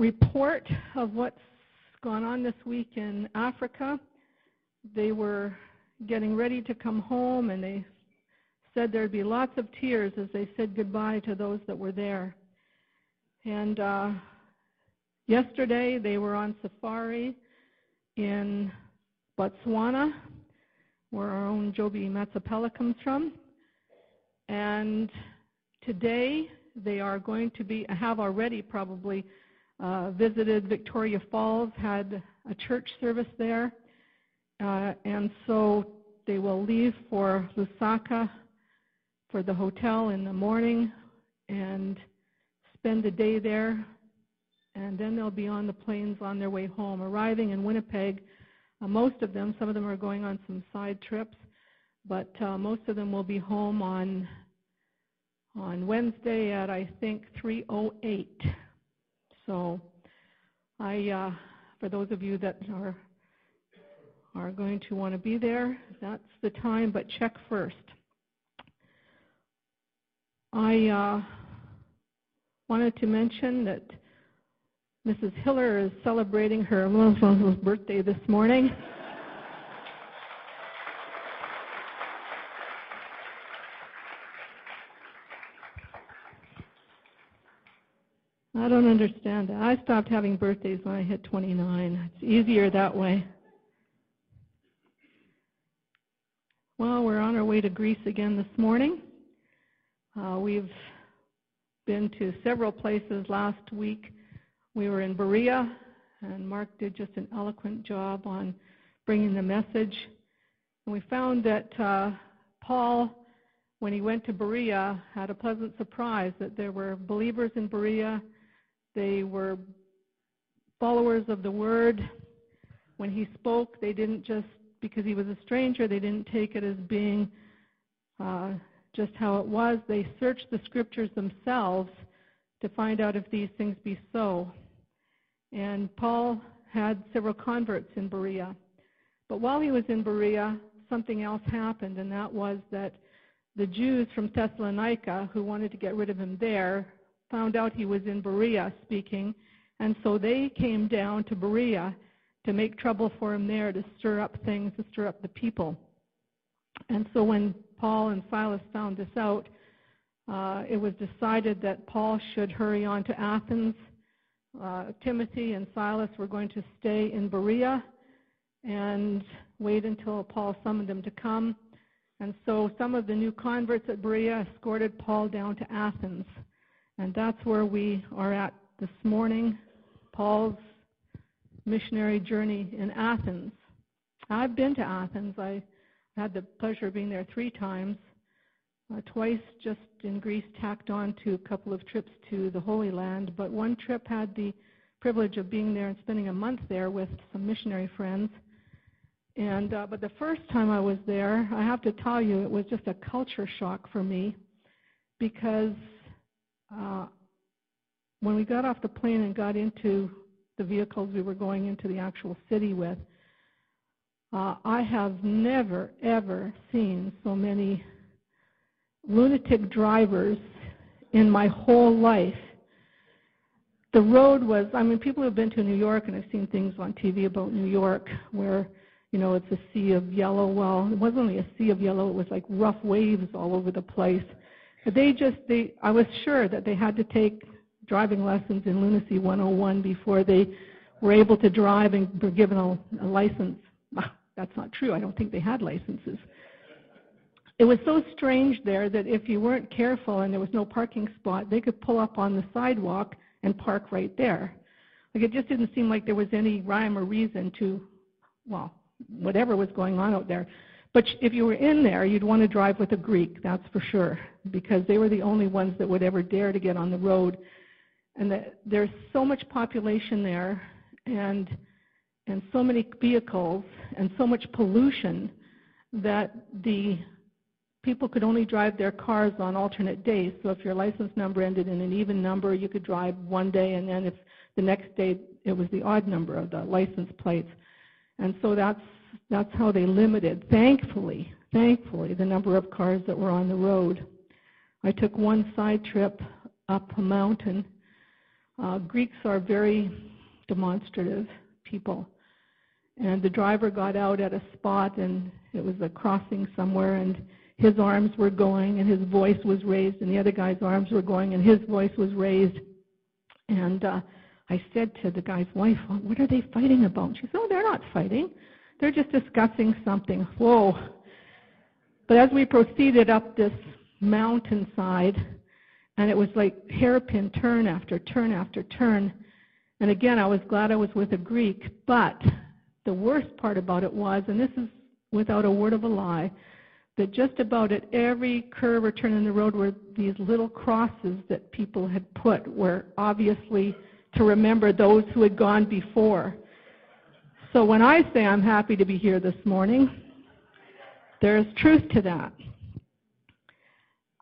report of what's gone on this week in Africa. They were getting ready to come home and they said there'd be lots of tears as they said goodbye to those that were there. And uh, yesterday they were on safari in Botswana, where our own Joby Matsapela comes from. And today they are going to be, have already probably uh, visited Victoria Falls, had a church service there. Uh, and so they will leave for Lusaka for the hotel in the morning and spend a day there. And then they'll be on the planes on their way home, arriving in Winnipeg. Uh, most of them, some of them are going on some side trips, but uh, most of them will be home on on Wednesday at I think 3:08. So, I, uh, for those of you that are are going to want to be there, that's the time. But check first. I uh, wanted to mention that Mrs. Hiller is celebrating her birthday this morning. I don't understand that. I stopped having birthdays when I hit 29. It's easier that way. Well, we're on our way to Greece again this morning. Uh, we've been to several places last week. We were in Berea, and Mark did just an eloquent job on bringing the message. And we found that uh, Paul, when he went to Berea, had a pleasant surprise that there were believers in Berea they were followers of the word. When he spoke, they didn't just, because he was a stranger, they didn't take it as being uh, just how it was. They searched the scriptures themselves to find out if these things be so. And Paul had several converts in Berea. But while he was in Berea, something else happened, and that was that the Jews from Thessalonica who wanted to get rid of him there found out he was in Berea speaking, and so they came down to Berea to make trouble for him there, to stir up things, to stir up the people. And so when Paul and Silas found this out, uh, it was decided that Paul should hurry on to Athens. Uh, Timothy and Silas were going to stay in Berea and wait until Paul summoned them to come. And so some of the new converts at Berea escorted Paul down to Athens. And that's where we are at this morning, Paul's missionary journey in Athens. I've been to Athens. I had the pleasure of being there three times, uh, twice just in Greece, tacked on to a couple of trips to the Holy Land. But one trip had the privilege of being there and spending a month there with some missionary friends. And uh, but the first time I was there, I have to tell you, it was just a culture shock for me because uh, when we got off the plane and got into the vehicles we were going into the actual city with, uh, I have never, ever seen so many lunatic drivers in my whole life. The road was, I mean, people have been to New York, and I've seen things on TV about New York where, you know, it's a sea of yellow. Well, it wasn't only a sea of yellow, it was like rough waves all over the place. They just, they, I was sure that they had to take driving lessons in Lunacy 101 before they were able to drive and were given a, a license. That's not true. I don't think they had licenses. It was so strange there that if you weren't careful and there was no parking spot, they could pull up on the sidewalk and park right there. Like it just didn't seem like there was any rhyme or reason to, well, whatever was going on out there. But if you were in there, you'd want to drive with a Greek, that's for sure, because they were the only ones that would ever dare to get on the road. And the, there's so much population there, and and so many vehicles, and so much pollution that the people could only drive their cars on alternate days. So if your license number ended in an even number, you could drive one day, and then if the next day it was the odd number of the license plates. And so that's that's how they limited, thankfully, thankfully, the number of cars that were on the road. I took one side trip up a mountain Uh, Greeks are very demonstrative people. And the driver got out at a spot, and it was a crossing somewhere, and his arms were going, and his voice was raised, and the other guy's arms were going, and his voice was raised. And uh, I said to the guy's wife, What are they fighting about? She said, Oh, they're not fighting. They're just discussing something. Whoa. But as we proceeded up this mountainside, and it was like hairpin turn after turn after turn, and again, I was glad I was with a Greek, but the worst part about it was, and this is without a word of a lie, that just about at every curve or turn in the road were these little crosses that people had put were obviously to remember those who had gone before. So when I say I'm happy to be here this morning, there's truth to that.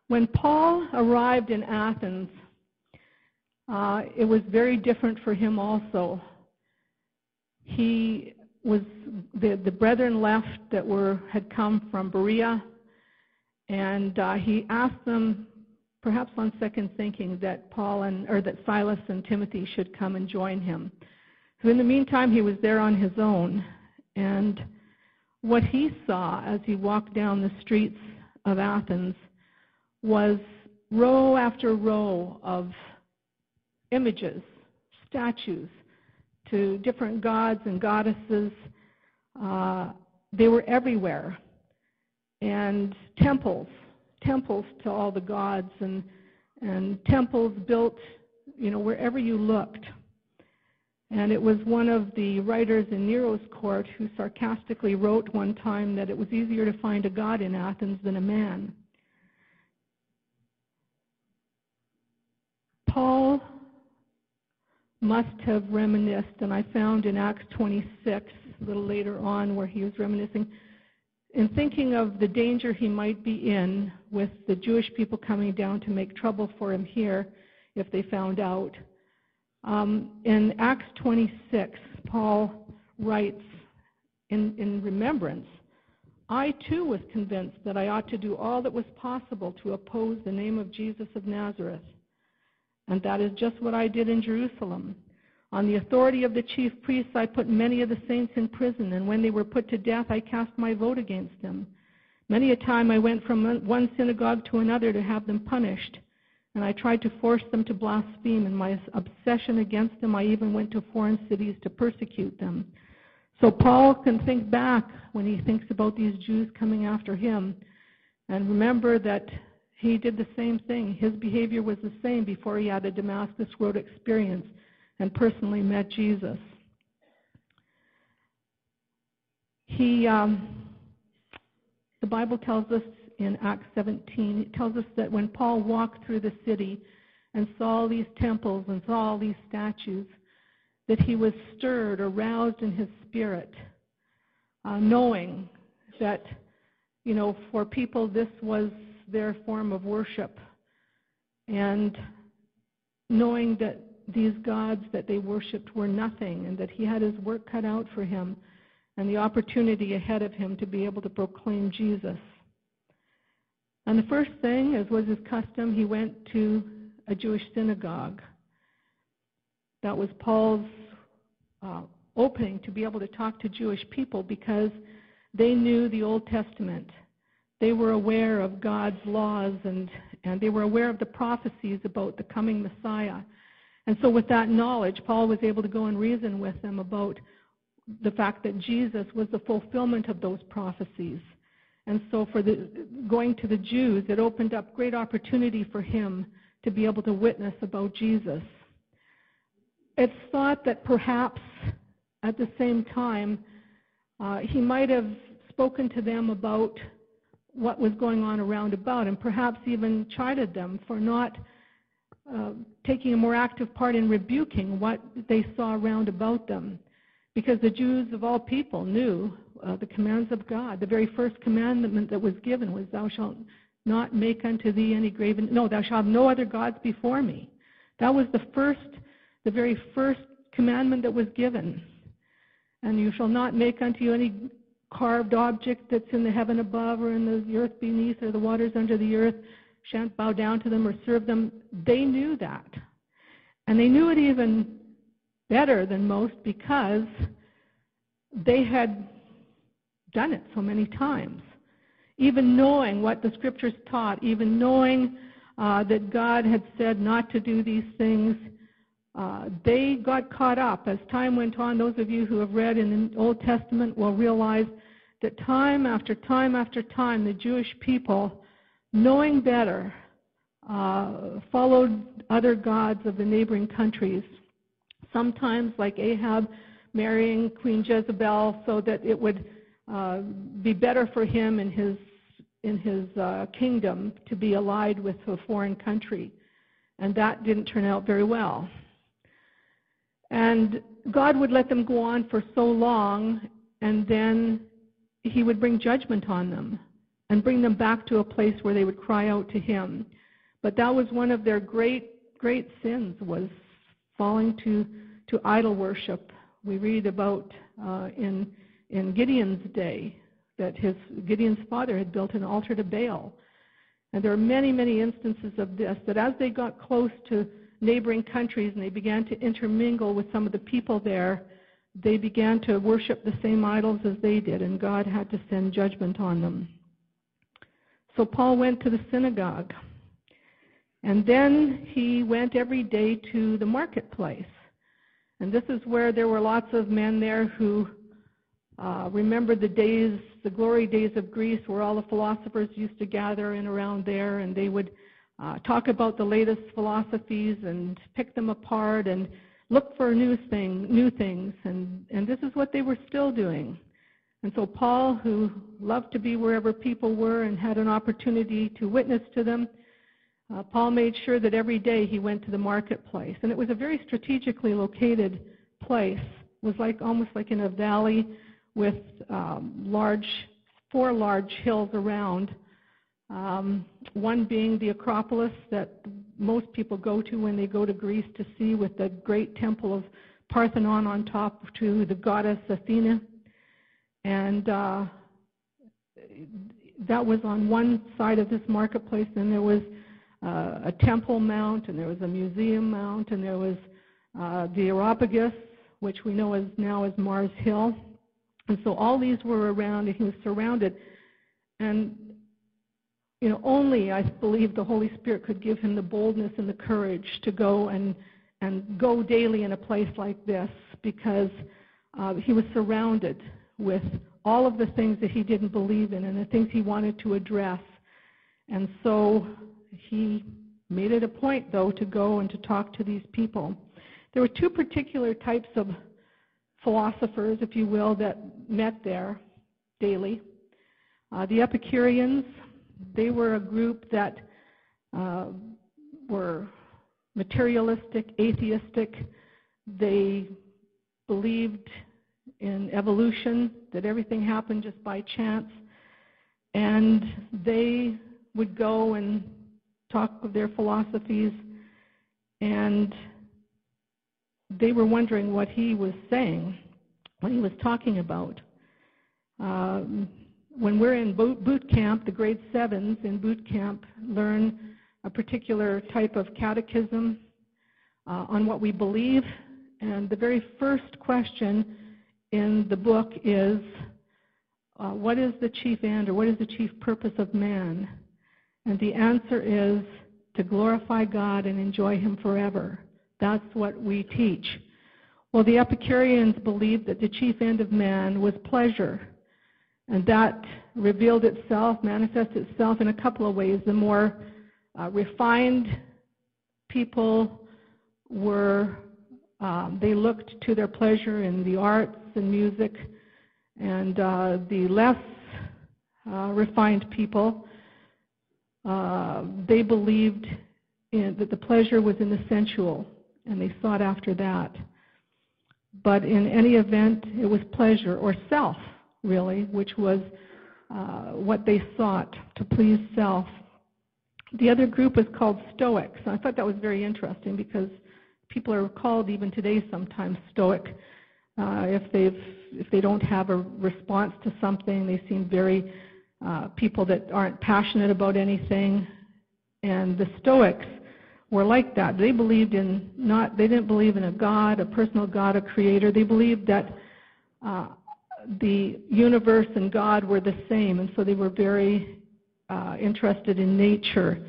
When Paul arrived in Athens, uh, it was very different for him also. He was the, the brethren left that were had come from Berea, and uh, he asked them, perhaps on second thinking, that Paul and or that Silas and Timothy should come and join him. So in the meantime, he was there on his own, and what he saw as he walked down the streets of Athens was row after row of images, statues to different gods and goddesses. Uh, they were everywhere. And temples, temples to all the gods, and, and temples built, you know, wherever you looked. And it was one of the writers in Nero's court who sarcastically wrote one time that it was easier to find a god in Athens than a man. Paul must have reminisced, and I found in Acts 26, a little later on, where he was reminiscing, in thinking of the danger he might be in with the Jewish people coming down to make trouble for him here if they found out. Um, in Acts 26, Paul writes in, in remembrance, I too was convinced that I ought to do all that was possible to oppose the name of Jesus of Nazareth and that is just what I did in Jerusalem. On the authority of the chief priests, I put many of the saints in prison, and when they were put to death, I cast my vote against them. Many a time I went from one synagogue to another to have them punished, and I tried to force them to blaspheme. In my obsession against them, I even went to foreign cities to persecute them. So Paul can think back when he thinks about these Jews coming after him, and remember that he did the same thing. His behavior was the same before he had a Damascus Road experience and personally met Jesus. He, um, the Bible tells us in Acts 17, it tells us that when Paul walked through the city and saw these temples and saw all these statues, that he was stirred or roused in his spirit, uh, knowing that, you know, for people this was their form of worship. And knowing that these gods that they worshiped were nothing and that he had his work cut out for him and the opportunity ahead of him to be able to proclaim Jesus. And the first thing, as was his custom, he went to a Jewish synagogue. That was Paul's uh, opening to be able to talk to Jewish people because they knew the Old Testament. They were aware of God's laws and, and they were aware of the prophecies about the coming Messiah. And so, with that knowledge, Paul was able to go and reason with them about the fact that Jesus was the fulfillment of those prophecies. And so, for the, going to the Jews, it opened up great opportunity for him to be able to witness about Jesus. It's thought that perhaps at the same time, uh, he might have spoken to them about what was going on around about, and perhaps even chided them for not uh, taking a more active part in rebuking what they saw around about them. Because the Jews of all people knew uh, the commands of God. The very first commandment that was given was, Thou shalt not make unto thee any graven, no, thou shalt have no other gods before me. That was the first, the very first commandment that was given. And you shall not make unto you any carved object that's in the heaven above or in the earth beneath or the waters under the earth, shan't bow down to them or serve them. They knew that. And they knew it even better than most because they had done it so many times. Even knowing what the scriptures taught, even knowing uh, that God had said not to do these things, uh, they got caught up. As time went on, those of you who have read in the Old Testament will realize that time after time after time, the Jewish people, knowing better, uh, followed other gods of the neighboring countries. Sometimes, like Ahab marrying Queen Jezebel, so that it would uh, be better for him in his in his uh, kingdom to be allied with a foreign country, and that didn't turn out very well. And God would let them go on for so long, and then He would bring judgment on them and bring them back to a place where they would cry out to Him. But that was one of their great, great sins was falling to to idol worship. We read about uh, in in Gideon's day that his Gideon's father had built an altar to Baal. And there are many, many instances of this that as they got close to neighboring countries and they began to intermingle with some of the people there, they began to worship the same idols as they did, and God had to send judgment on them. So Paul went to the synagogue. And then he went every day to the marketplace. And this is where there were lots of men there who uh, remembered the days, the glory days of Greece, where all the philosophers used to gather in around there, and they would uh, talk about the latest philosophies and pick them apart and look for new thing, new things. And, and this is what they were still doing. And so Paul, who loved to be wherever people were and had an opportunity to witness to them, uh, Paul made sure that every day he went to the marketplace. And it was a very strategically located place. It was like almost like in a valley with um, large, four large hills around. Um, one being the Acropolis that most people go to when they go to Greece to see with the great temple of Parthenon on top to the goddess Athena. And uh, that was on one side of this marketplace. And there was uh, a temple mount, and there was a museum mount, and there was uh, the Areopagus, which we know as now as Mars Hill. And so all these were around, and he was surrounded. And you know, only I believe the Holy Spirit could give him the boldness and the courage to go and and go daily in a place like this because uh, he was surrounded with all of the things that he didn't believe in and the things he wanted to address. And so he made it a point, though, to go and to talk to these people. There were two particular types of philosophers, if you will, that met there daily. Uh, the Epicureans, they were a group that uh, were materialistic, atheistic. They believed in evolution, that everything happened just by chance. And they would go and talk of their philosophies, and they were wondering what he was saying, what he was talking about. Um, when we're in boot, boot camp, the grade sevens in boot camp learn a particular type of catechism uh, on what we believe. And the very first question in the book is uh, what is the chief end or what is the chief purpose of man? And the answer is to glorify God and enjoy Him forever. That's what we teach. Well, the Epicureans believed that the chief end of man was pleasure. And that revealed itself, manifested itself in a couple of ways. The more uh, refined people were, um, they looked to their pleasure in the arts and music, and uh, the less uh, refined people, uh, they believed in, that the pleasure was in the sensual, and they sought after that. But in any event, it was pleasure or self really, which was uh, what they sought to please self. The other group was called Stoics. I thought that was very interesting because people are called even today sometimes Stoic. Uh, if they've if they don't have a response to something, they seem very uh, people that aren't passionate about anything. And the Stoics were like that. They believed in not, they didn't believe in a God, a personal God, a creator. They believed that uh, the universe and God were the same, and so they were very uh, interested in nature.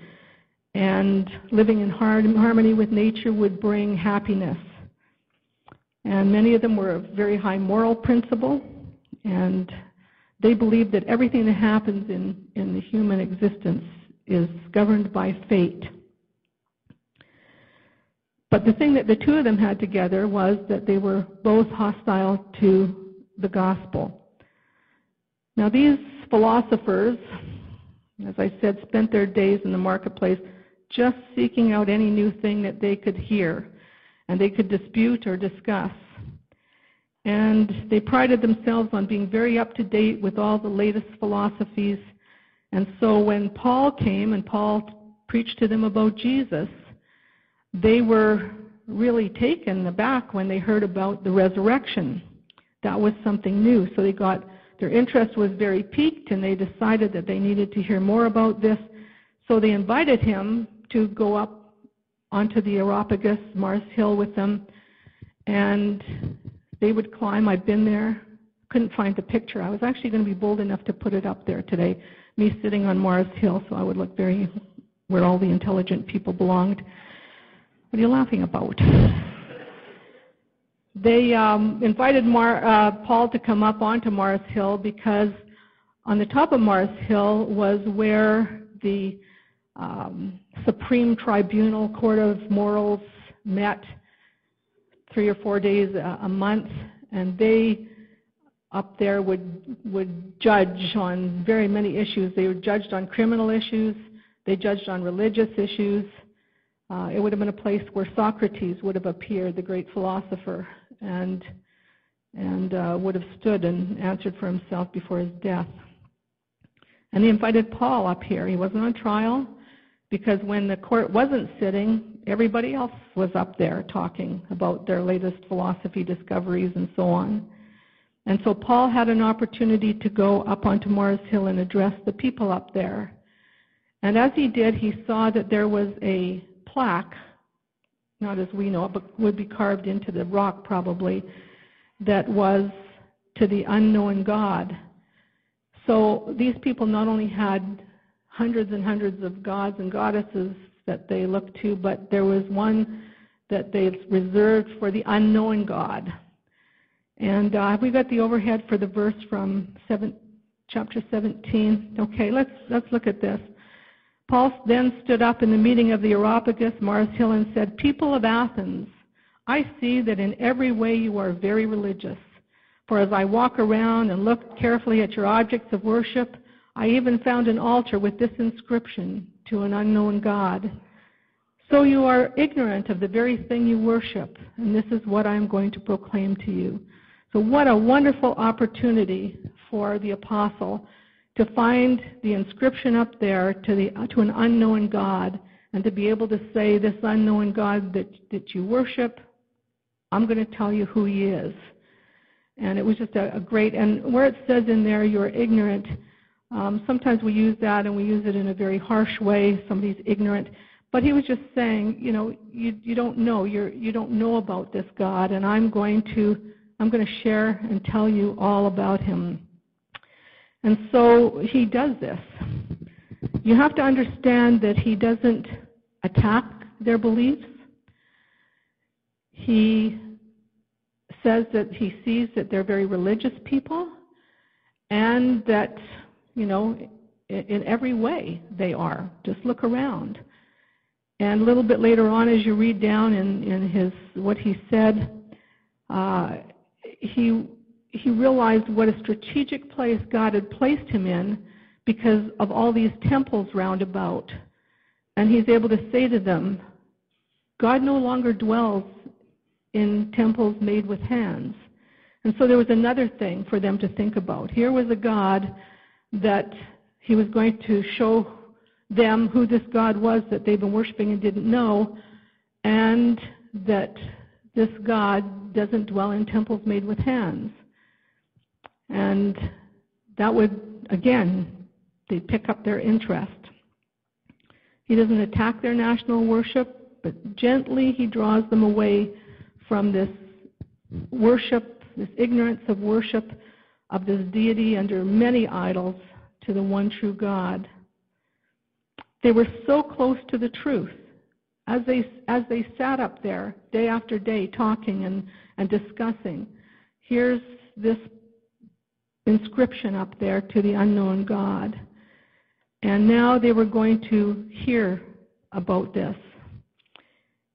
And living in harmony with nature would bring happiness. And many of them were of very high moral principle, and they believed that everything that happens in, in the human existence is governed by fate. But the thing that the two of them had together was that they were both hostile to the gospel. Now, these philosophers, as I said, spent their days in the marketplace just seeking out any new thing that they could hear and they could dispute or discuss. And they prided themselves on being very up to date with all the latest philosophies. And so when Paul came and Paul preached to them about Jesus, they were really taken aback when they heard about the resurrection. That was something new. So they got their interest was very piqued and they decided that they needed to hear more about this. So they invited him to go up onto the Areopagus, Mars Hill with them. And they would climb. I've been there. Couldn't find the picture. I was actually going to be bold enough to put it up there today. Me sitting on Mars Hill, so I would look very where all the intelligent people belonged. What are you laughing about? They um, invited Mar, uh, Paul to come up onto Mars Hill because on the top of Mars Hill was where the um, Supreme Tribunal Court of Morals met three or four days a, a month, and they up there would would judge on very many issues. They were judged on criminal issues. They judged on religious issues. Uh, it would have been a place where Socrates would have appeared, the great philosopher, and and uh, would have stood and answered for himself before his death. And he invited Paul up here. He wasn't on trial because when the court wasn't sitting, everybody else was up there talking about their latest philosophy discoveries and so on. And so Paul had an opportunity to go up onto Mars Hill and address the people up there. And as he did, he saw that there was a plaque, not as we know it, but would be carved into the rock probably, that was to the unknown God. So these people not only had hundreds and hundreds of gods and goddesses that they looked to, but there was one that they reserved for the unknown God. And uh, we got the overhead for the verse from seven, chapter 17. Okay, let's let's look at this. Paul then stood up in the meeting of the Areopagus, Mars Hill, and said, People of Athens, I see that in every way you are very religious. For as I walk around and look carefully at your objects of worship, I even found an altar with this inscription to an unknown God. So you are ignorant of the very thing you worship, and this is what I am going to proclaim to you. So, what a wonderful opportunity for the apostle to find the inscription up there to, the, to an unknown God and to be able to say, This unknown God that, that you worship, I'm going to tell you who he is. And it was just a, a great, and where it says in there, you're ignorant, um, sometimes we use that and we use it in a very harsh way. Somebody's ignorant. But he was just saying, you know, you, you don't know. You're, you don't know about this God, and I'm going to I'm going to share and tell you all about him. And so he does this. You have to understand that he doesn't attack their beliefs. He says that he sees that they're very religious people and that you know, in every way they are. Just look around. And a little bit later on, as you read down in, in his what he said, uh, he he realized what a strategic place God had placed him in because of all these temples round about. And he's able to say to them, God no longer dwells in temples made with hands. And so there was another thing for them to think about. Here was a God that he was going to show them who this God was that they've been worshiping and didn't know, and that this God doesn't dwell in temples made with hands. And that would, again, they pick up their interest. He doesn't attack their national worship, but gently he draws them away from this worship, this ignorance of worship of this deity under many idols to the one true God. They were so close to the truth. As they, as they sat up there day after day talking and, and discussing, here's this inscription up there to the unknown God. And now they were going to hear about this.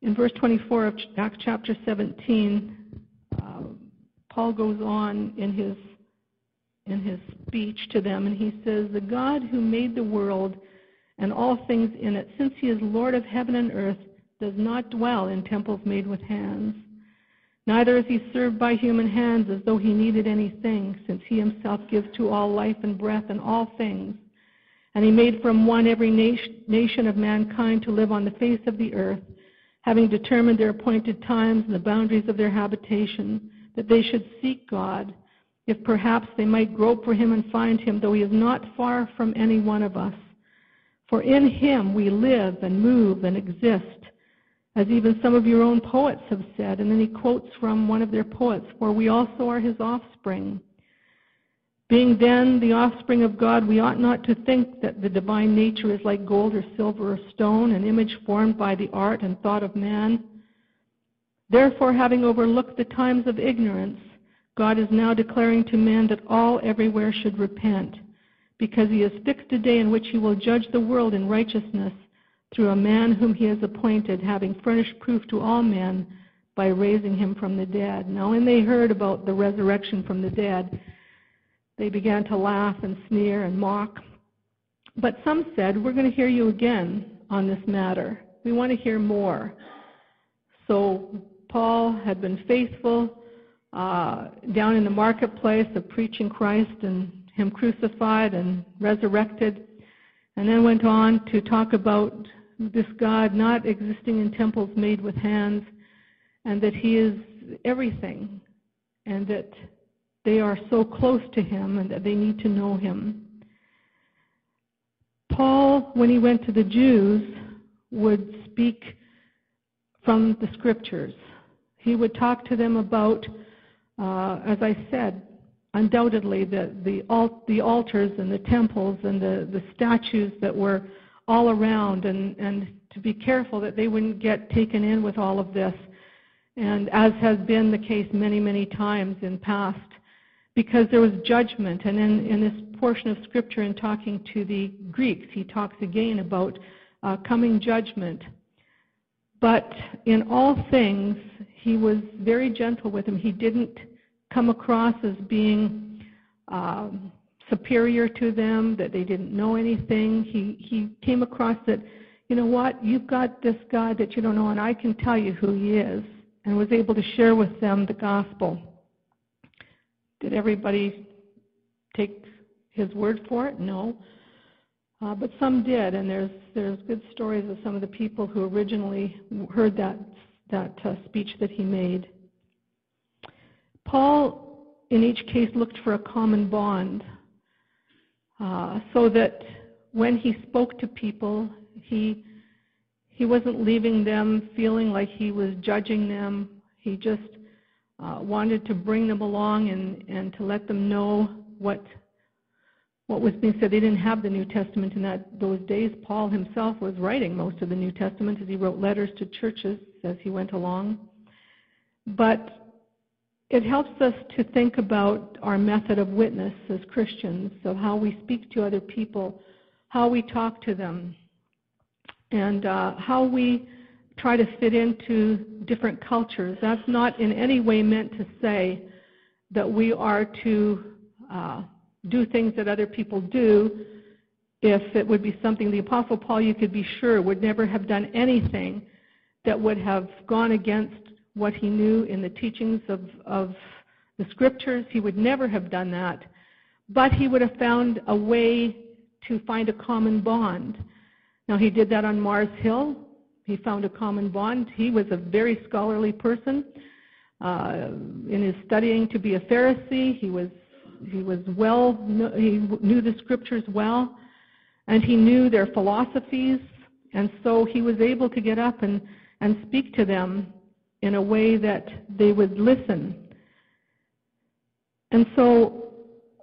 In verse 24 of Acts chapter 17, uh, Paul goes on in his in his speech to them, and he says, "The God who made the world and all things in it, since he is Lord of heaven and earth, does not dwell in temples made with hands. Neither is he served by human hands as though he needed anything, since he himself gives to all life and breath and all things. And he made from one every nation of mankind to live on the face of the earth, having determined their appointed times and the boundaries of their habitation, that they should seek God, if perhaps they might grope for him and find him, though he is not far from any one of us. For in him we live and move and exist, as even some of your own poets have said. And then he quotes from one of their poets, For we also are his offspring. Being then the offspring of God, we ought not to think that the divine nature is like gold or silver or stone, an image formed by the art and thought of man. Therefore, having overlooked the times of ignorance, God is now declaring to men that all everywhere should repent, because he has fixed a day in which he will judge the world in righteousness through a man whom he has appointed, having furnished proof to all men by raising him from the dead. Now, when they heard about the resurrection from the dead, they began to laugh and sneer and mock. But some said, We're going to hear you again on this matter. We want to hear more. So Paul had been faithful uh, down in the marketplace of preaching Christ and Him crucified and resurrected, and then went on to talk about this God not existing in temples made with hands, and that He is everything, and that they are so close to him and that they need to know him. Paul, when he went to the Jews, would speak from the scriptures. He would talk to them about, uh, as I said, undoubtedly the, the, alt, the, altars and the temples and the, the statues that were all around, and, and to be careful that they wouldn't get taken in with all of this. And as has been the case many, many times in past because there was judgment. And in, in this portion of Scripture, in talking to the Greeks, he talks again about uh, coming judgment. But in all things, he was very gentle with them. He didn't come across as being um, superior to them, that they didn't know anything. He, he came across that, you know what, you've got this God that you don't know, and I can tell you who he is, and was able to share with them the gospel. Did everybody take his word for it? No. Uh, but some did, and there's there's good stories of some of the people who originally heard that that uh, speech that he made. Paul, in each case, looked for a common bond, uh, so that when he spoke to people, he he wasn't leaving them feeling like he was judging them. He just uh, wanted to bring them along and, and to let them know what what was being said. They didn't have the New Testament in that those days. Paul himself was writing most of the New Testament as he wrote letters to churches as he went along. But it helps us to think about our method of witness as Christians, of how we speak to other people, how we talk to them, and uh, how we try to fit into different cultures. That's not in any way meant to say that we are to uh, do things that other people do. If it would be something, the Apostle Paul, you could be sure, would never have done anything that would have gone against what he knew in the teachings of, of the scriptures. He would never have done that. But he would have found a way to find a common bond. Now, he did that on Mars Hill. He found a common bond. He was a very scholarly person. Uh, in his studying to be a Pharisee, he was he was well he knew the scriptures well, and he knew their philosophies, and so he was able to get up and and speak to them in a way that they would listen. And so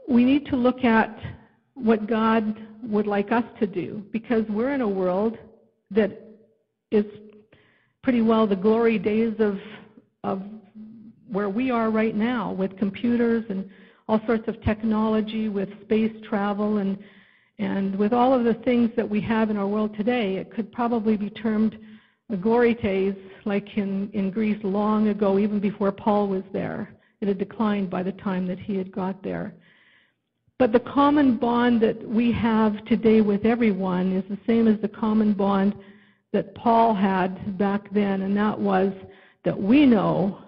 we need to look at what God would like us to do because we're in a world that is pretty well the glory days of of where we are right now with computers and all sorts of technology with space travel and and with all of the things that we have in our world today it could probably be termed a glory days like in in Greece long ago even before Paul was there it had declined by the time that he had got there but the common bond that we have today with everyone is the same as the common bond that Paul had back then, and that was that we know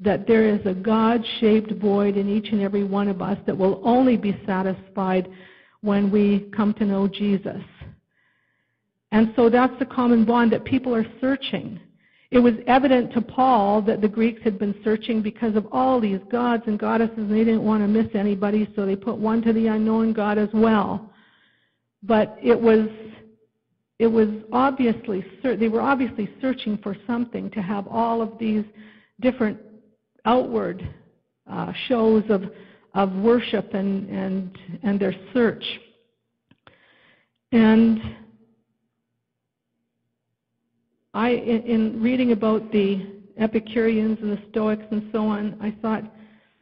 that there is a God shaped void in each and every one of us that will only be satisfied when we come to know Jesus. And so that's the common bond that people are searching. It was evident to Paul that the Greeks had been searching because of all these gods and goddesses, and they didn't want to miss anybody, so they put one to the unknown God as well. But it was it was obviously they were obviously searching for something to have all of these different outward uh, shows of of worship and and and their search and I in, in reading about the Epicureans and the Stoics and so on I thought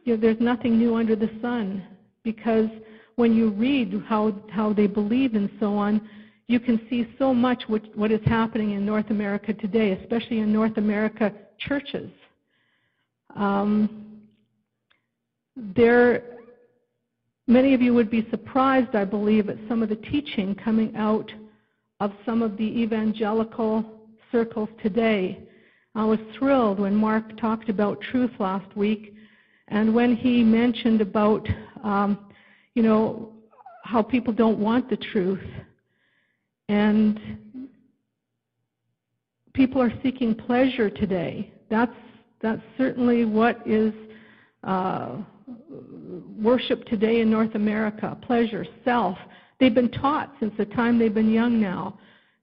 you know there's nothing new under the sun because when you read how how they believe and so on you can see so much what, what is happening in North America today, especially in North America churches. Um, there, many of you would be surprised, I believe, at some of the teaching coming out of some of the evangelical circles today. I was thrilled when Mark talked about truth last week, and when he mentioned about, um, you know, how people don't want the truth and people are seeking pleasure today. That's, that's certainly what is uh, worship today in North America pleasure, self. They've been taught since the time they've been young now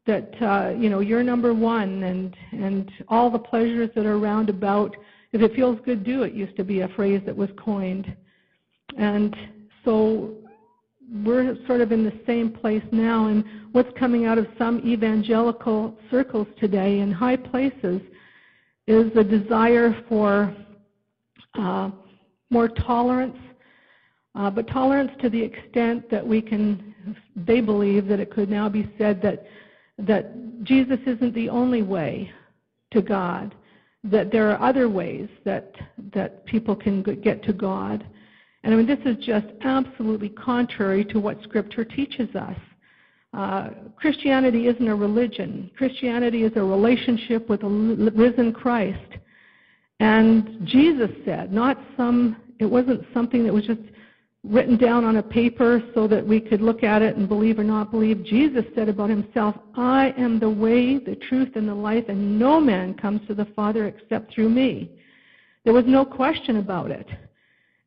that uh, you know you're number one and and all the pleasures that are around about if it feels good do it used to be a phrase that was coined and so we're sort of in the same place now. And what's coming out of some evangelical circles today in high places is a desire for uh, more tolerance, uh, but tolerance to the extent that we can, they believe that it could now be said that, that Jesus isn't the only way to God, that there are other ways that, that people can get to God. And I mean, this is just absolutely contrary to what Scripture teaches us. Uh, Christianity isn't a religion. Christianity is a relationship with a risen Christ. And Jesus said, not some, it wasn't something that was just written down on a paper so that we could look at it and believe or not believe. Jesus said about himself, I am the way, the truth, and the life, and no man comes to the Father except through me. There was no question about it.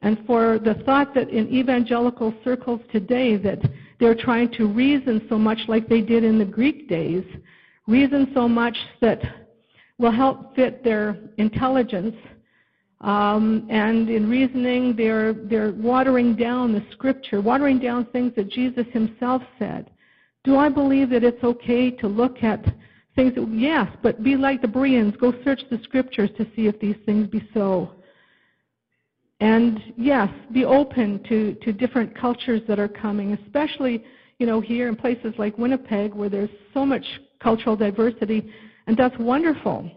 And for the thought that in evangelical circles today that they're trying to reason so much like they did in the Greek days, reason so much that will help fit their intelligence. Um, and in reasoning, they're, they're watering down the scripture, watering down things that Jesus himself said. Do I believe that it's okay to look at things? That, yes, but be like the Bereans. Go search the scriptures to see if these things be so. And yes, be open to, to different cultures that are coming, especially you know here in places like Winnipeg where there's so much cultural diversity, and that's wonderful.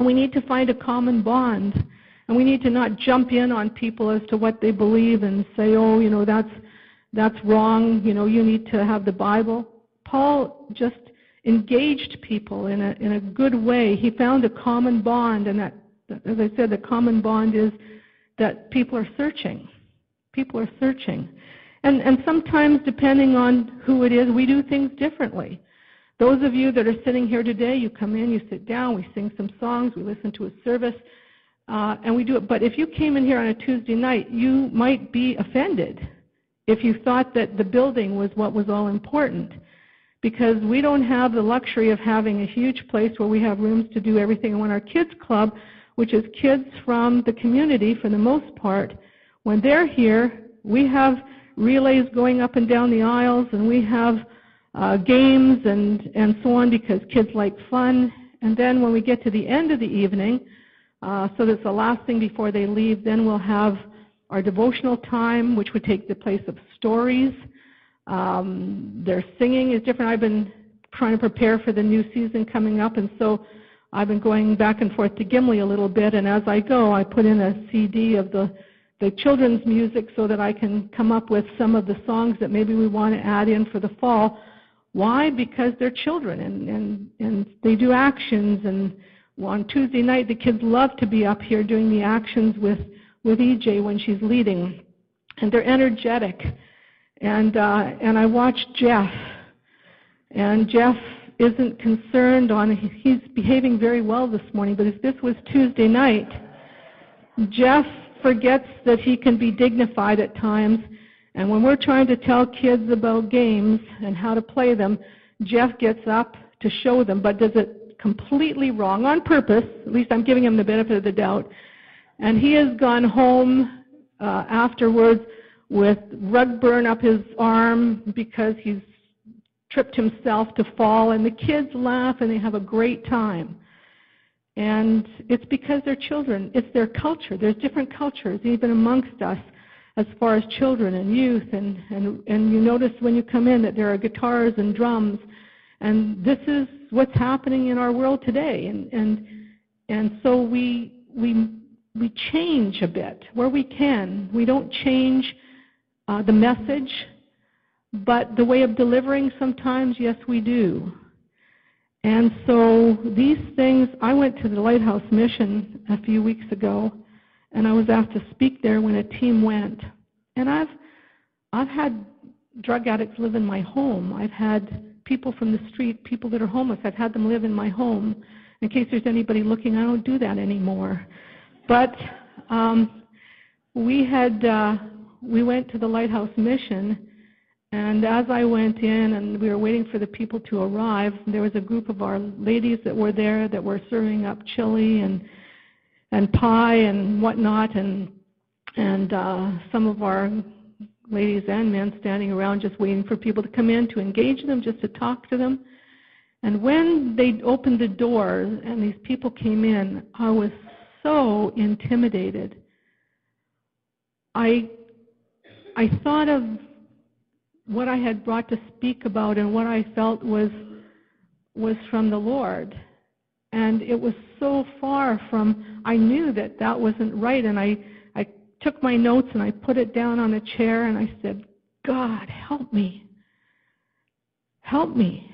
We need to find a common bond, and we need to not jump in on people as to what they believe and say, oh, you know that's that's wrong. You know you need to have the Bible. Paul just engaged people in a in a good way. He found a common bond, and that, as I said, the common bond is that people are searching. People are searching. And, and sometimes, depending on who it is, we do things differently. Those of you that are sitting here today, you come in, you sit down, we sing some songs, we listen to a service, uh, and we do it. But if you came in here on a Tuesday night, you might be offended if you thought that the building was what was all important. because we don't have the luxury of having a huge place where we have rooms to do everything. And when our kids club, which is kids from the community for the most part, when they're here, we have relays going up and down the aisles, and we have uh, games and, and so on because kids like fun. And then when we get to the end of the evening, uh, so that's the last thing before they leave, then we'll have our devotional time, which would take the place of stories. Um, their singing is different. I've been trying to prepare for the new season coming up, and so I've been going back and forth to Gimli a little bit. And as I go, I put in a CD of the the children's music so that I can come up with some of the songs that maybe we want to add in for the fall. Why? Because they're children and, and, and they do actions and on Tuesday night the kids love to be up here doing the actions with, with EJ when she's leading. And they're energetic. And uh, and I watched Jeff. And Jeff isn't concerned on he's behaving very well this morning, but if this was Tuesday night, Jeff forgets that he can be dignified at times. And when we're trying to tell kids about games and how to play them, Jeff gets up to show them, but does it completely wrong on purpose. At least I'm giving him the benefit of the doubt. And he has gone home uh, afterwards with rug burn up his arm because he's tripped himself to fall. And the kids laugh and they have a great time. And it's because they're children. It's their culture. There's different cultures even amongst us as far as children and youth. And, and, and you notice when you come in that there are guitars and drums. And this is what's happening in our world today. And, and, and so we, we, we change a bit where we can. We don't change uh, the message, but the way of delivering sometimes, yes, we do. And so these things, I went to the Lighthouse Mission a few weeks ago, and I was asked to speak there when a team went. And I've, I've had drug addicts live in my home. I've had people from the street, people that are homeless, I've had them live in my home. In case there's anybody looking, I don't do that anymore. But um, we had, uh, we went to the Lighthouse Mission, and as I went in and we were waiting for the people to arrive, there was a group of our ladies that were there that were serving up chili and and pie and whatnot, and and uh, some of our ladies and men standing around just waiting for people to come in to engage them, just to talk to them. And when they opened the door and these people came in, I was so intimidated. I I thought of what I had brought to speak about and what I felt was was from the Lord. And it was so far from I knew that that wasn't right and I took my notes and I put it down on a chair and I said, "God, help me. Help me."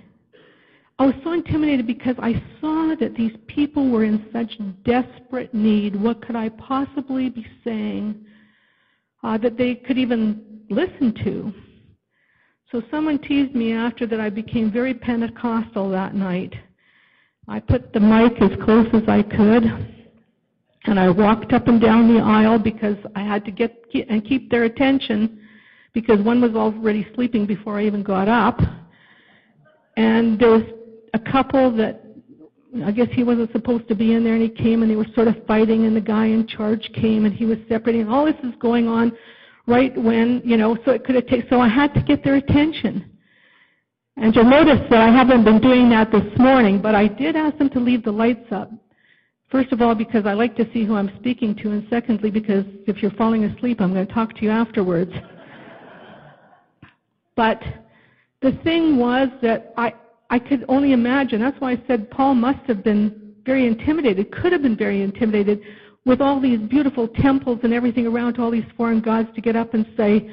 I was so intimidated because I saw that these people were in such desperate need. What could I possibly be saying uh, that they could even listen to? So someone teased me after that I became very Pentecostal that night. I put the mic as close as I could, and I walked up and down the aisle because I had to get and keep their attention because one was already sleeping before I even got up. And there was a couple that I guess he wasn't supposed to be in there, and he came, and they were sort of fighting, and the guy in charge came, and he was separating. All this is going on right when, you know, so it could have taken, so I had to get their attention. And you'll notice that I haven't been doing that this morning, but I did ask them to leave the lights up. First of all, because I like to see who I'm speaking to, and secondly, because if you're falling asleep, I'm going to talk to you afterwards. but the thing was that I, I could only imagine, that's why I said Paul must have been very intimidated, could have been very intimidated with all these beautiful temples and everything around all these foreign gods to get up and say,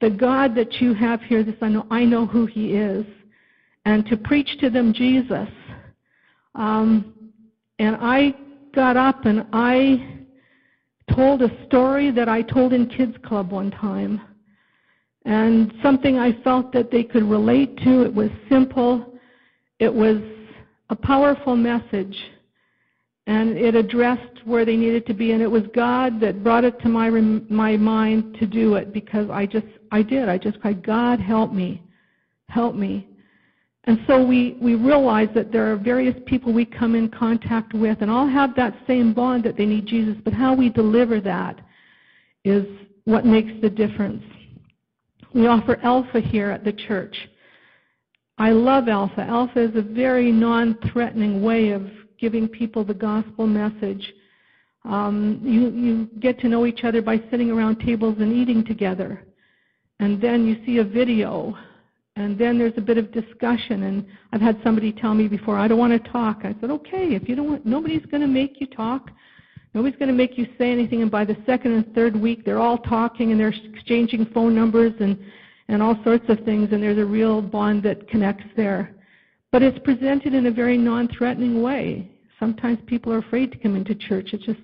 the God that you have here, this I know, I know who he is, and to preach to them Jesus. Um, and I got up and I told a story that I told in Kids Club one time. And something I felt that they could relate to. It was simple. It was a powerful message and it addressed where they needed to be and it was god that brought it to my my mind to do it because i just i did i just cried god help me help me And so we, we realize that there are various people we come in contact with, and all have that same bond that they need Jesus, but how we deliver that is what makes the difference. We offer Alpha here at the church. I love Alpha. Alpha is a very non-threatening way of giving people the gospel message. Um, you, you get to know each other by sitting around tables and eating together. And then you see a video and then there's a bit of discussion and I've had somebody tell me before, I don't want to talk. I said, okay, if you don't want, nobody's going to make you talk. Nobody's going to make you say anything. And by the second and third week, they're all talking and they're exchanging phone numbers and, and all sorts of things. And there's a real bond that connects there. But it's presented in a very non-threatening way. Sometimes people are afraid to come into church. It's just,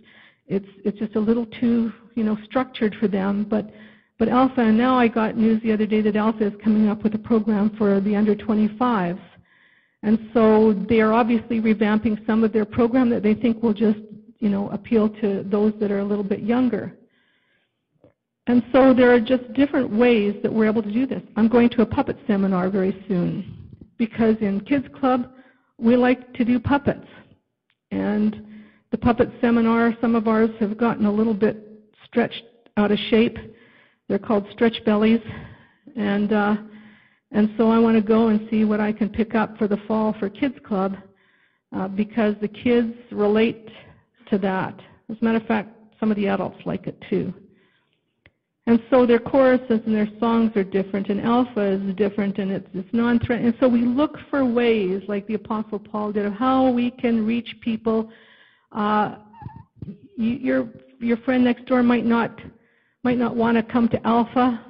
it's, it's just a little too, you know, structured for them. But but Alpha, and now I got news the other day that Alpha is coming up with a program for the under 25s. And so they are obviously revamping some of their program that they think will just, you know, appeal to those that are a little bit younger. And so there are just different ways that we're able to do this. I'm going to a puppet seminar very soon because in Kids Club we like to do puppets. And the puppet seminar, some of ours have gotten a little bit stretched out of shape they're called stretch bellies, and uh, and so I want to go and see what I can pick up for the fall for Kids Club uh, because the kids relate to that. As a matter of fact, some of the adults like it too. And so their choruses and their songs are different, and Alpha is different, and it's, it's non-threatening. And so we look for ways, like the Apostle Paul did, of how we can reach people. Uh, you, your your friend next door might not might not want to come to Alpha.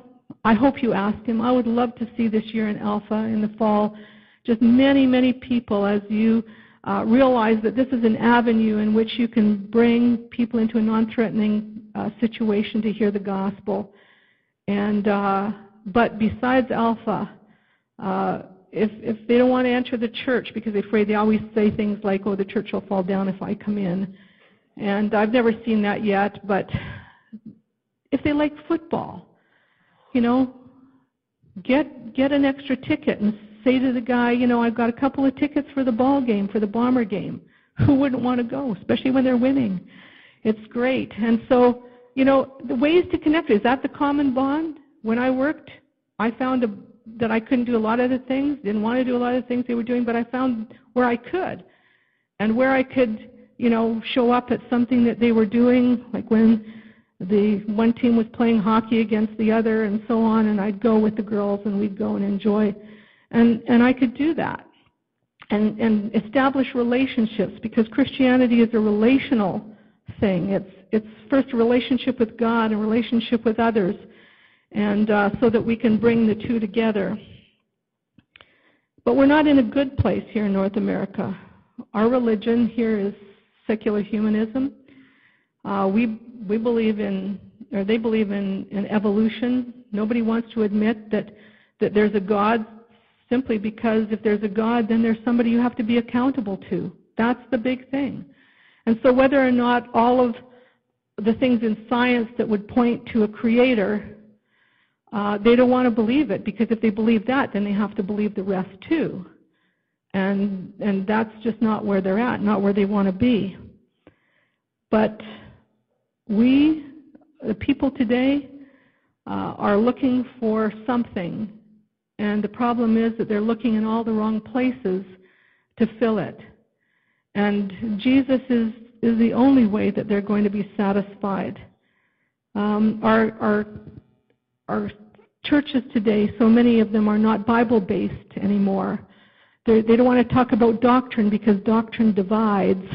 I hope you ask him. I would love to see this year in Alpha in the fall just many, many people as you uh, realize that this is an avenue in which you can bring people into a non-threatening uh, situation to hear the gospel. And uh, but besides Alpha, uh, if if they don't want to enter the church because they're afraid, they always say things like, "Oh, the church will fall down if I come in." And I've never seen that yet, but if they like football, you know, get get an extra ticket and say to the guy, you know, I've got a couple of tickets for the ball game, for the bomber game. Who wouldn't want to go, especially when they're winning? It's great. And so, you know, the ways to connect is that the common bond? When I worked, I found a, that I couldn't do a lot of the things, didn't want to do a lot of the things they were doing, but I found where I could. And where I could, you know, show up at something that they were doing, like when the one team was playing hockey against the other and so on and I'd go with the girls and we'd go and enjoy. And and I could do that and and establish relationships because Christianity is a relational thing. It's it's first a relationship with God and relationship with others and uh, so that we can bring the two together. But we're not in a good place here in North America. Our religion here is secular humanism. Uh, we we believe in, or they believe in, in evolution. Nobody wants to admit that that there's a God simply because if there's a God, then there's somebody you have to be accountable to. That's the big thing. And so whether or not all of the things in science that would point to a creator, uh, they don't want to believe it because if they believe that, then they have to believe the rest too. And and that's just not where they're at, not where they want to be. But we, the people today, uh, are looking for something, and the problem is that they're looking in all the wrong places to fill it. And Jesus is, is the only way that they're going to be satisfied. Um, our, our, our churches today, so many of them are not Bible based anymore. They're, they do not want to talk about doctrine because doctrine divides.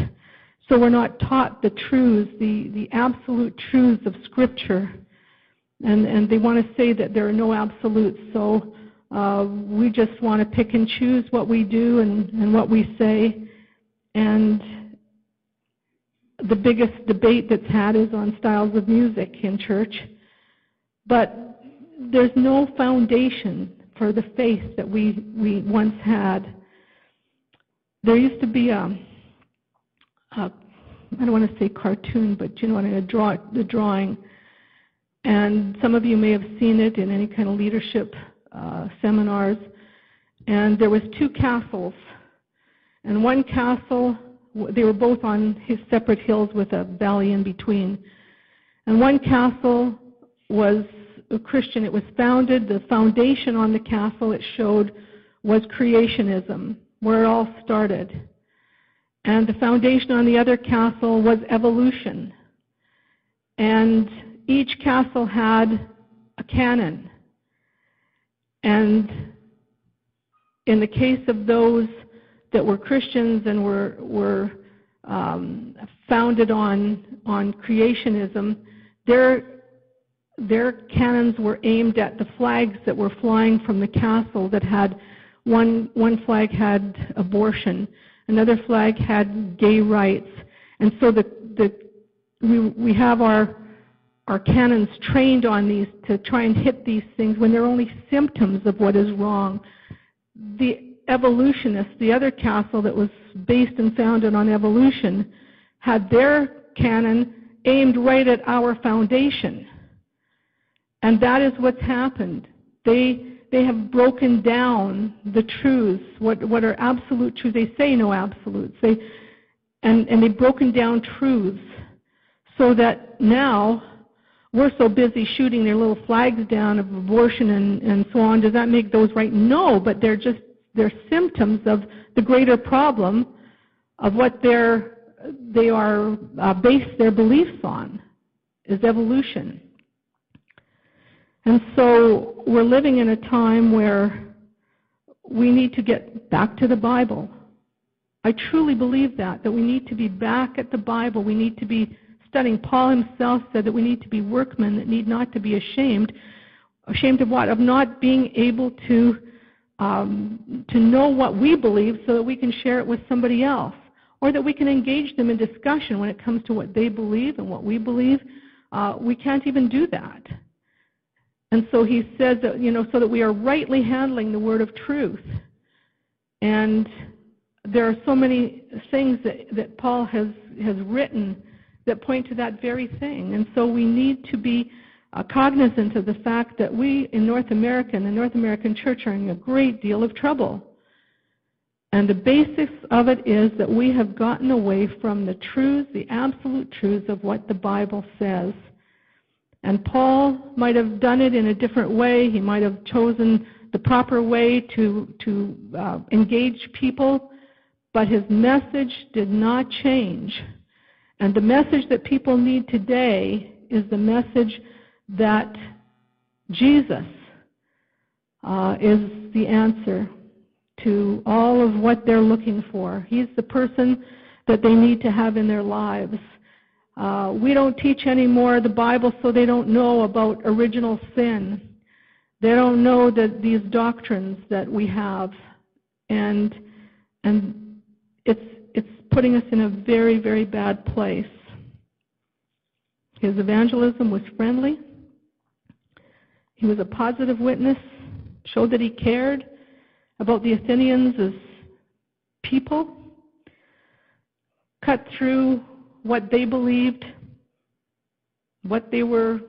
So we're not taught the truths, the, the absolute truths of Scripture. And, and they want to say that there are no absolutes. So uh, we just want to pick and choose what we do and, and what we say. And the biggest debate that's had is on styles of music in church. But there's no foundation for the faith that we, we once had. There used to be a, uh, I don't want to say cartoon, but you know what I mean, draw, the drawing. And some of you may have seen it in any kind of leadership uh, seminars. and there was two castles. And one castle, they were both on his separate hills with a valley in between. And one castle was a Christian. It was founded, the foundation on the castle it showed was creationism, where it all started. And the foundation on the other castle was evolution. And each castle had a cannon. And in the case of those that were Christians and were, were um, founded on, on creationism, their, their cannons were aimed at the flags that were flying from the castle that had one, one flag had abortion, another flag had gay rights. And so the, the, we, we have our, our cannons trained on these to try and hit these things when they're only symptoms of what is wrong. The evolutionists, the other castle that was based and founded on evolution, had their cannon aimed right at our foundation. And that is what's happened. They they have broken down the truths, what what are absolute truths. They say no absolutes. They and, and they've broken down truths so that now we're so busy shooting their little flags down of abortion and, and so on. Does that make those right? No, but they're just they're symptoms of the greater problem of what they're they are uh, based their beliefs on is evolution. And so we're living in a time where we need to get back to the Bible. I truly believe that, that we need to be back at the Bible. We need to be studying. Paul himself said that we need to be workmen that need not to be ashamed. Ashamed of what? Of not being able to um, to know what we believe so that we can share it with somebody else or that we can engage them in discussion when it comes to what they believe and what we believe. Uh, we can't even do that. And so he says that, you know, so that we are rightly handling the word of truth. And there are so many things that, that Paul has, has written that point to that very thing. And so we need to be uh, cognizant of the fact that we in North America and the North American church are in a great deal of trouble. And the basics of it is that we have gotten away from the truths, the absolute truths of what the Bible says. And Paul might have done it in a different way. He might have chosen the proper way to, to uh, engage people, but his message did not change. And the message that people need today is the message that Jesus uh, is the answer to all of what they're looking for. He's the person that they need to have in their lives. Uh, we don't teach anymore the Bible so they don't know about original sin. They don't know that these doctrines that we have, and and it's it's putting us in a very very bad place. His evangelism was friendly. He was a positive witness, showed that he cared about the Athenians as people, cut through what they believed, what they were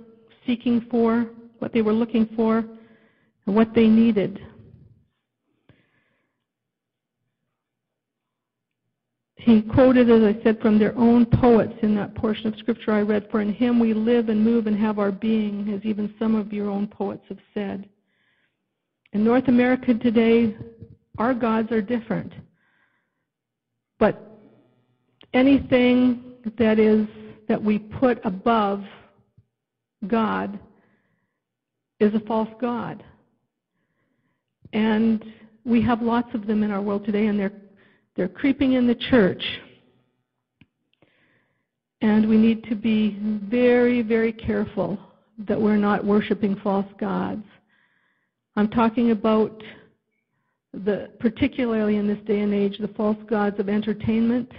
seeking for, what they were looking for, and what they needed. He quoted, as I said, from their own poets in that portion of scripture I read, For in him we live and move and have our being, as even some of your own poets have said. In North America today, our gods are different. But anything that is that we put above God is a false god. And we have lots of them in our world today and they're they're creeping in the church. And we need to be very, very careful that we're not worshiping false gods. I'm talking about the, particularly in this day and age, the false gods of entertainment.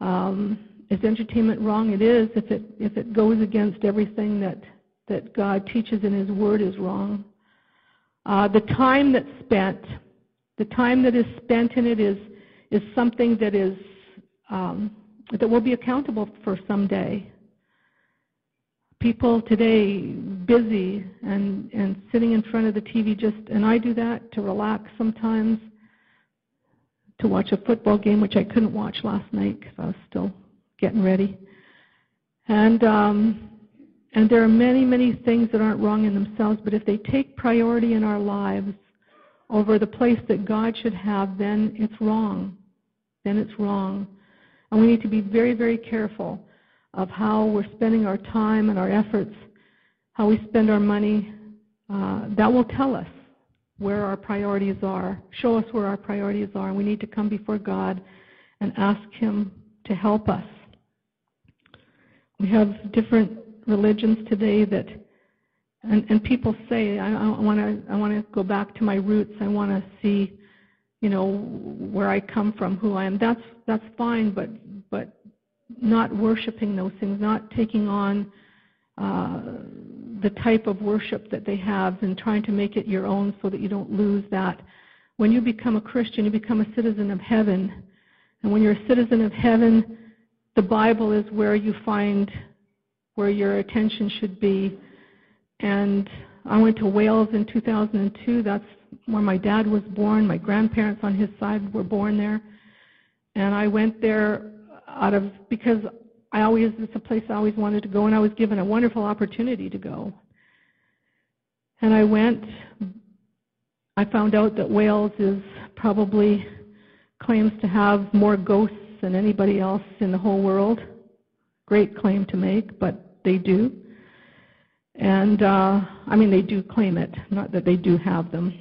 Um, is entertainment wrong? It is. If it if it goes against everything that that God teaches in His Word is wrong. Uh, the time that's spent, the time that is spent in it is is something that is um, that will be accountable for someday. People today busy and and sitting in front of the TV just and I do that to relax sometimes to watch a football game which I couldn't watch last night cuz I was still getting ready. And um and there are many many things that aren't wrong in themselves but if they take priority in our lives over the place that God should have then it's wrong. Then it's wrong. And we need to be very very careful of how we're spending our time and our efforts how we spend our money, uh, that will tell us where our priorities are, show us where our priorities are, and we need to come before God and ask Him to help us. We have different religions today that, and, and people say, I, I want to, I want to go back to my roots. I want to see, you know, where I come from, who I am. That's that's fine, but but not worshiping those things, not taking on uh, the type of worship that they have and trying to make it your own so that you don't lose that. When you become a Christian, you become a citizen of heaven. And when you're a citizen of heaven, the Bible is where you find where your attention should be. And I went to Wales in 2002. That's where my dad was born. My grandparents on his side were born there. And I went there out of because I always it's a place I always wanted to go, and I was given a wonderful opportunity to go. And I went. I found out that Wales is probably claims to have more ghosts than anybody else in the whole world. Great claim to make, but they do. And uh, I mean, they do claim it, not that they do have them.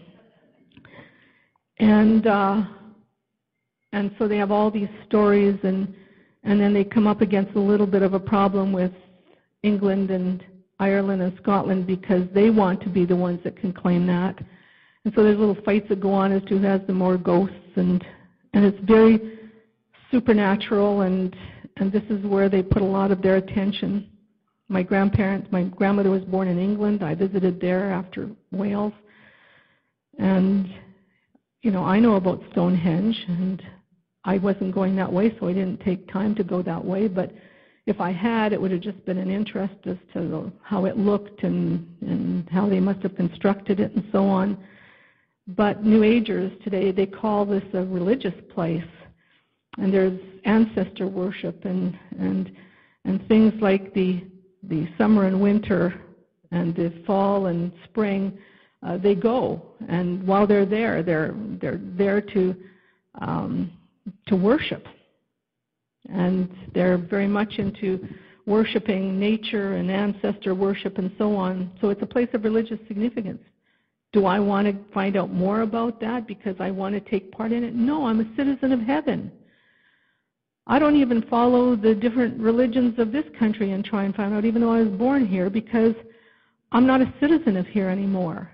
And uh, and so they have all these stories and and then they come up against a little bit of a problem with England and Ireland and Scotland because they want to be the ones that can claim that. And so there's little fights that go on as to who has the more ghosts and and it's very supernatural and and this is where they put a lot of their attention. My grandparents, my grandmother was born in England. I visited there after Wales. And you know, I know about Stonehenge and I wasn't going that way, so I didn't take time to go that way. But if I had, it would have just been an interest as to the, how it looked and, and how they must have constructed it and so on. But New Agers today, they call this a religious place. And there's ancestor worship and, and, and things like the, the summer and winter and the fall and spring, uh, they go. And while they're there, they're, they're there to um, to worship. And they're very much into worshiping nature and ancestor worship and so on. So it's a place of religious significance. Do I want to find out more about that because I want to take part in it? No, I'm a citizen of heaven. I don't even follow the different religions of this country and try and find out, even though I was born here, because I'm not a citizen of here anymore.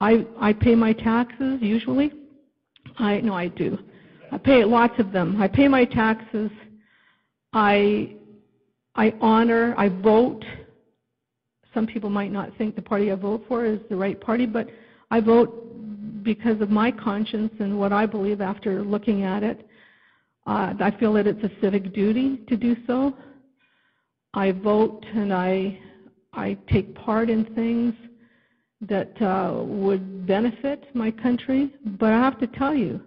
I I pay my taxes usually. I no, I do. I pay lots of them. I pay my taxes. I I honor, I vote. Some people might not think the party I vote for is the right party, but I vote because of my conscience and what I believe after looking at it. Uh, I feel that it's a civic duty to do so. I vote and I I take part in things that uh, would benefit my country, but I have to tell you,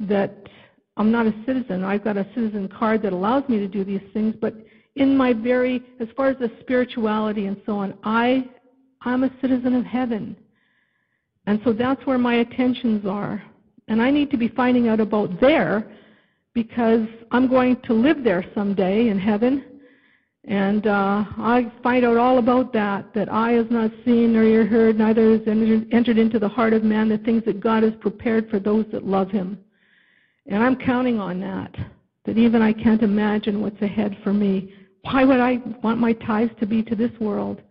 that I'm not a citizen. I've got a citizen card that allows me to do these things, but in my very, as far as the spirituality and so on, I, I'm a citizen of heaven. And so that's where my attentions are. And I need to be finding out about there because I'm going to live there someday in heaven. And uh, I find out all about that, that eye has not seen nor ear heard, neither has entered into the heart of man the things that God has prepared for those that love him. And I'm counting on that, that even I can't imagine what's ahead for me. Why would I want my ties to be to this world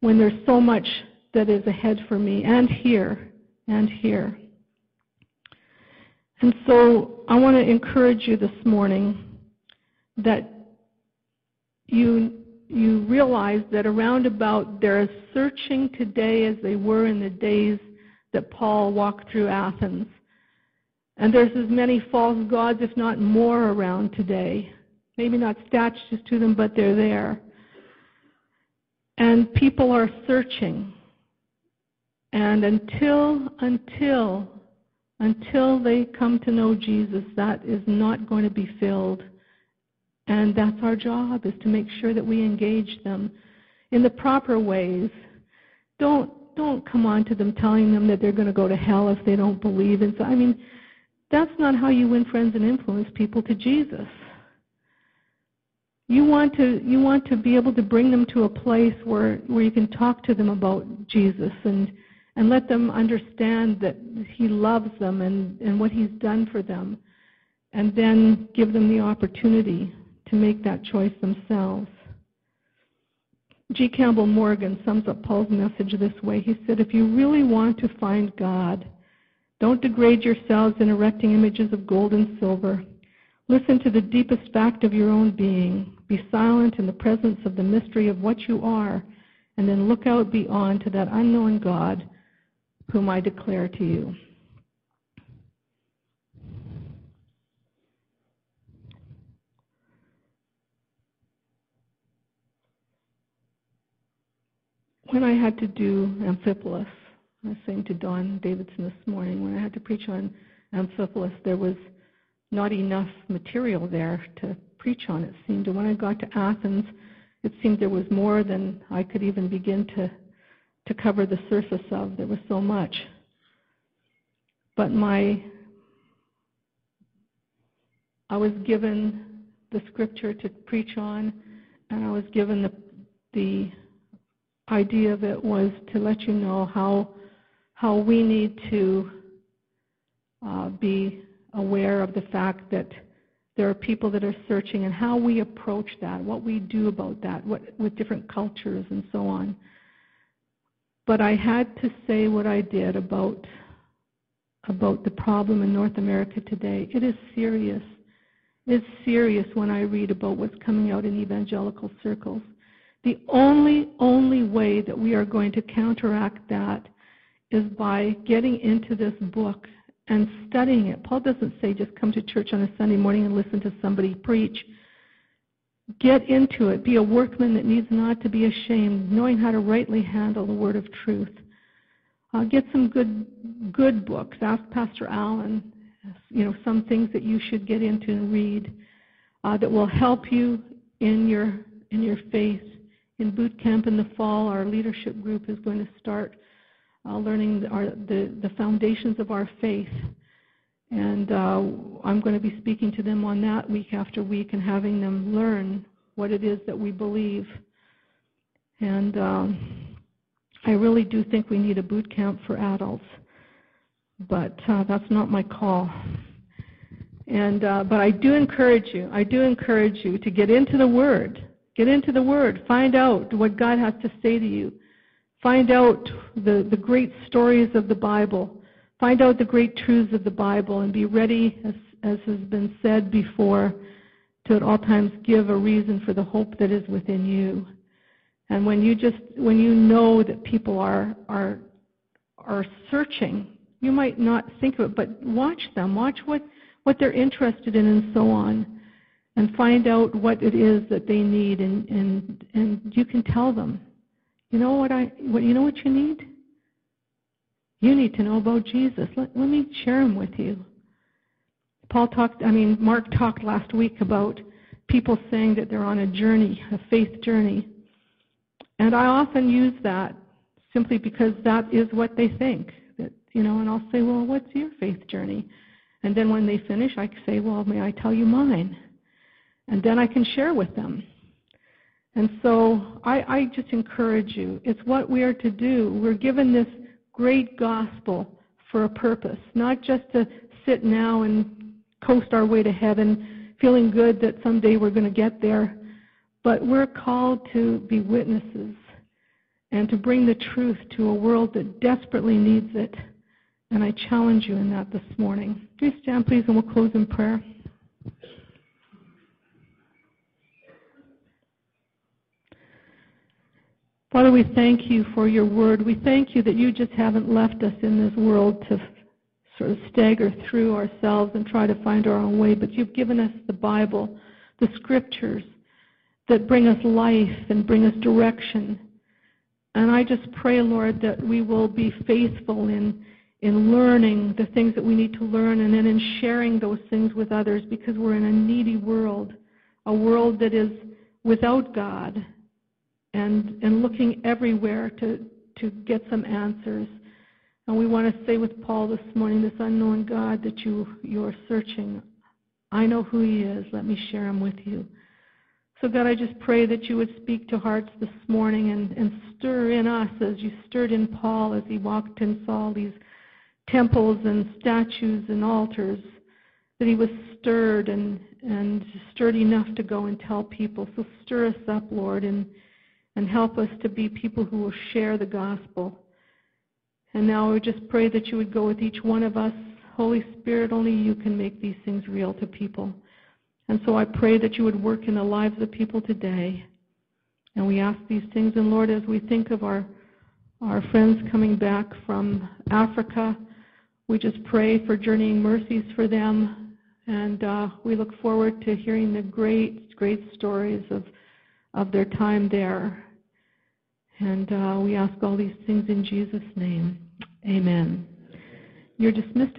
when there's so much that is ahead for me and here and here? And so I want to encourage you this morning that you you realize that around about they're as searching today as they were in the days that Paul walked through Athens. And there's as many false gods, if not more, around today. Maybe not statues to them, but they're there. And people are searching. And until, until, until they come to know Jesus, that is not going to be filled. And that's our job, is to make sure that we engage them in the proper ways. Don't don't come on to them telling them that they're going to go to hell if they don't believe. And so, I mean, that's not how you win friends and influence people to Jesus. You want to you want to be able to bring them to a place where where you can talk to them about Jesus and and let them understand that he loves them and and what he's done for them and then give them the opportunity to make that choice themselves. G. Campbell Morgan sums up Paul's message this way. He said, If you really want to find God, don't degrade yourselves in erecting images of gold and silver. Listen to the deepest fact of your own being. Be silent in the presence of the mystery of what you are, and then look out beyond to that unknown God whom I declare to you. when I had to do Amphipolis, I was saying to Don Davidson this morning, when I had to preach on Amphipolis, there was not enough material there to preach on, it seemed. And when I got to Athens, it seemed there was more than I could even begin to, to cover the surface of. There was so much. But my, I was given the scripture to preach on, and I was given the, the idea of it was to let you know how how we need to uh, be aware of the fact that there are people that are searching and how we approach that, what we do about that, what, with different cultures and so on. But I had to say what I did about about the problem in North America today. It is serious. It's serious when I read about what's coming out in evangelical circles. The only, only way that we are going to counteract that is by getting into this book and studying it. Paul doesn't say just come to church on a Sunday morning and listen to somebody preach. Get into it. Be a workman that needs not to be ashamed, knowing how to rightly handle the word of truth. Uh, get some good good books. Ask Pastor Allen, you know, some things that you should get into and read uh, that will help you in your in your faith in boot camp in the fall, our leadership group is going to start uh, learning our, the, the foundations of our faith. And uh, I'm going to be speaking to them on that week after week and having them learn what it is that we believe. And um, I really do think we need a boot camp for adults, but uh, that's not my call. And uh, but I do encourage you. I do encourage you to get into the Word Get into the Word. Find out what God has to say to you. Find out the, the great stories of the Bible. Find out the great truths of the Bible and be ready, as, as has been said before, to at all times give a reason for the hope that is within you. And when you just when you know that people are are are searching, you might not think of it, but watch them. Watch what what they're interested in and so on and find out what it is that they need and and and you can tell them you know what i what you know what you need? You need to know about jesus. Let, let me share him with you. Paul talked i mean mark talked last week about people saying that they're on a journey a faith journey. And i often use that simply because that is what they think. That you know and i'll say well what's your faith journey? And then when they finish i say well may i tell you mine? And then I can share with them. And so I, I just encourage you. It's what we are to do. We're given this great gospel for a purpose, not just to sit now and coast our way to heaven, feeling good that someday we're going to get there, but we're called to be witnesses and to bring the truth to a world that desperately needs it. And I challenge you in that this morning. Please stand, please, and we'll close in prayer. Father, we thank you for your word. We thank you that you just haven't left us in this world to sort of stagger through ourselves and try to find our own way, but you've given us the Bible, the scriptures that bring us life and bring us direction. And I just pray, Lord, that we will be faithful in in learning the things that we need to learn and then in sharing those things with others because we're in a needy world, a world that is without God and, and looking everywhere to, to get some answers. And we want to say with Paul this morning, this unknown God that you, you are searching. I know who he is. Let me share him with you. So, God, I just pray that you would speak to hearts this morning and, and stir in us as you stirred in Paul as he walked and saw these temples and statues and altars, that he was stirred and, and stirred enough to go and tell people. So stir us up, Lord, and, and help us to be people who will share the gospel. And now we just pray that you would go with each one of us. Holy Spirit, only you can make these things real to people. And so I pray that you would work in the lives of people today. And we ask these things. And Lord, as we think of our, our friends coming back from Africa, we just pray for journeying mercies for them, and uh, we look forward to hearing the great, great stories of, of their time there. And uh, we ask all these things in Jesus' name. Amen. You're dismissed.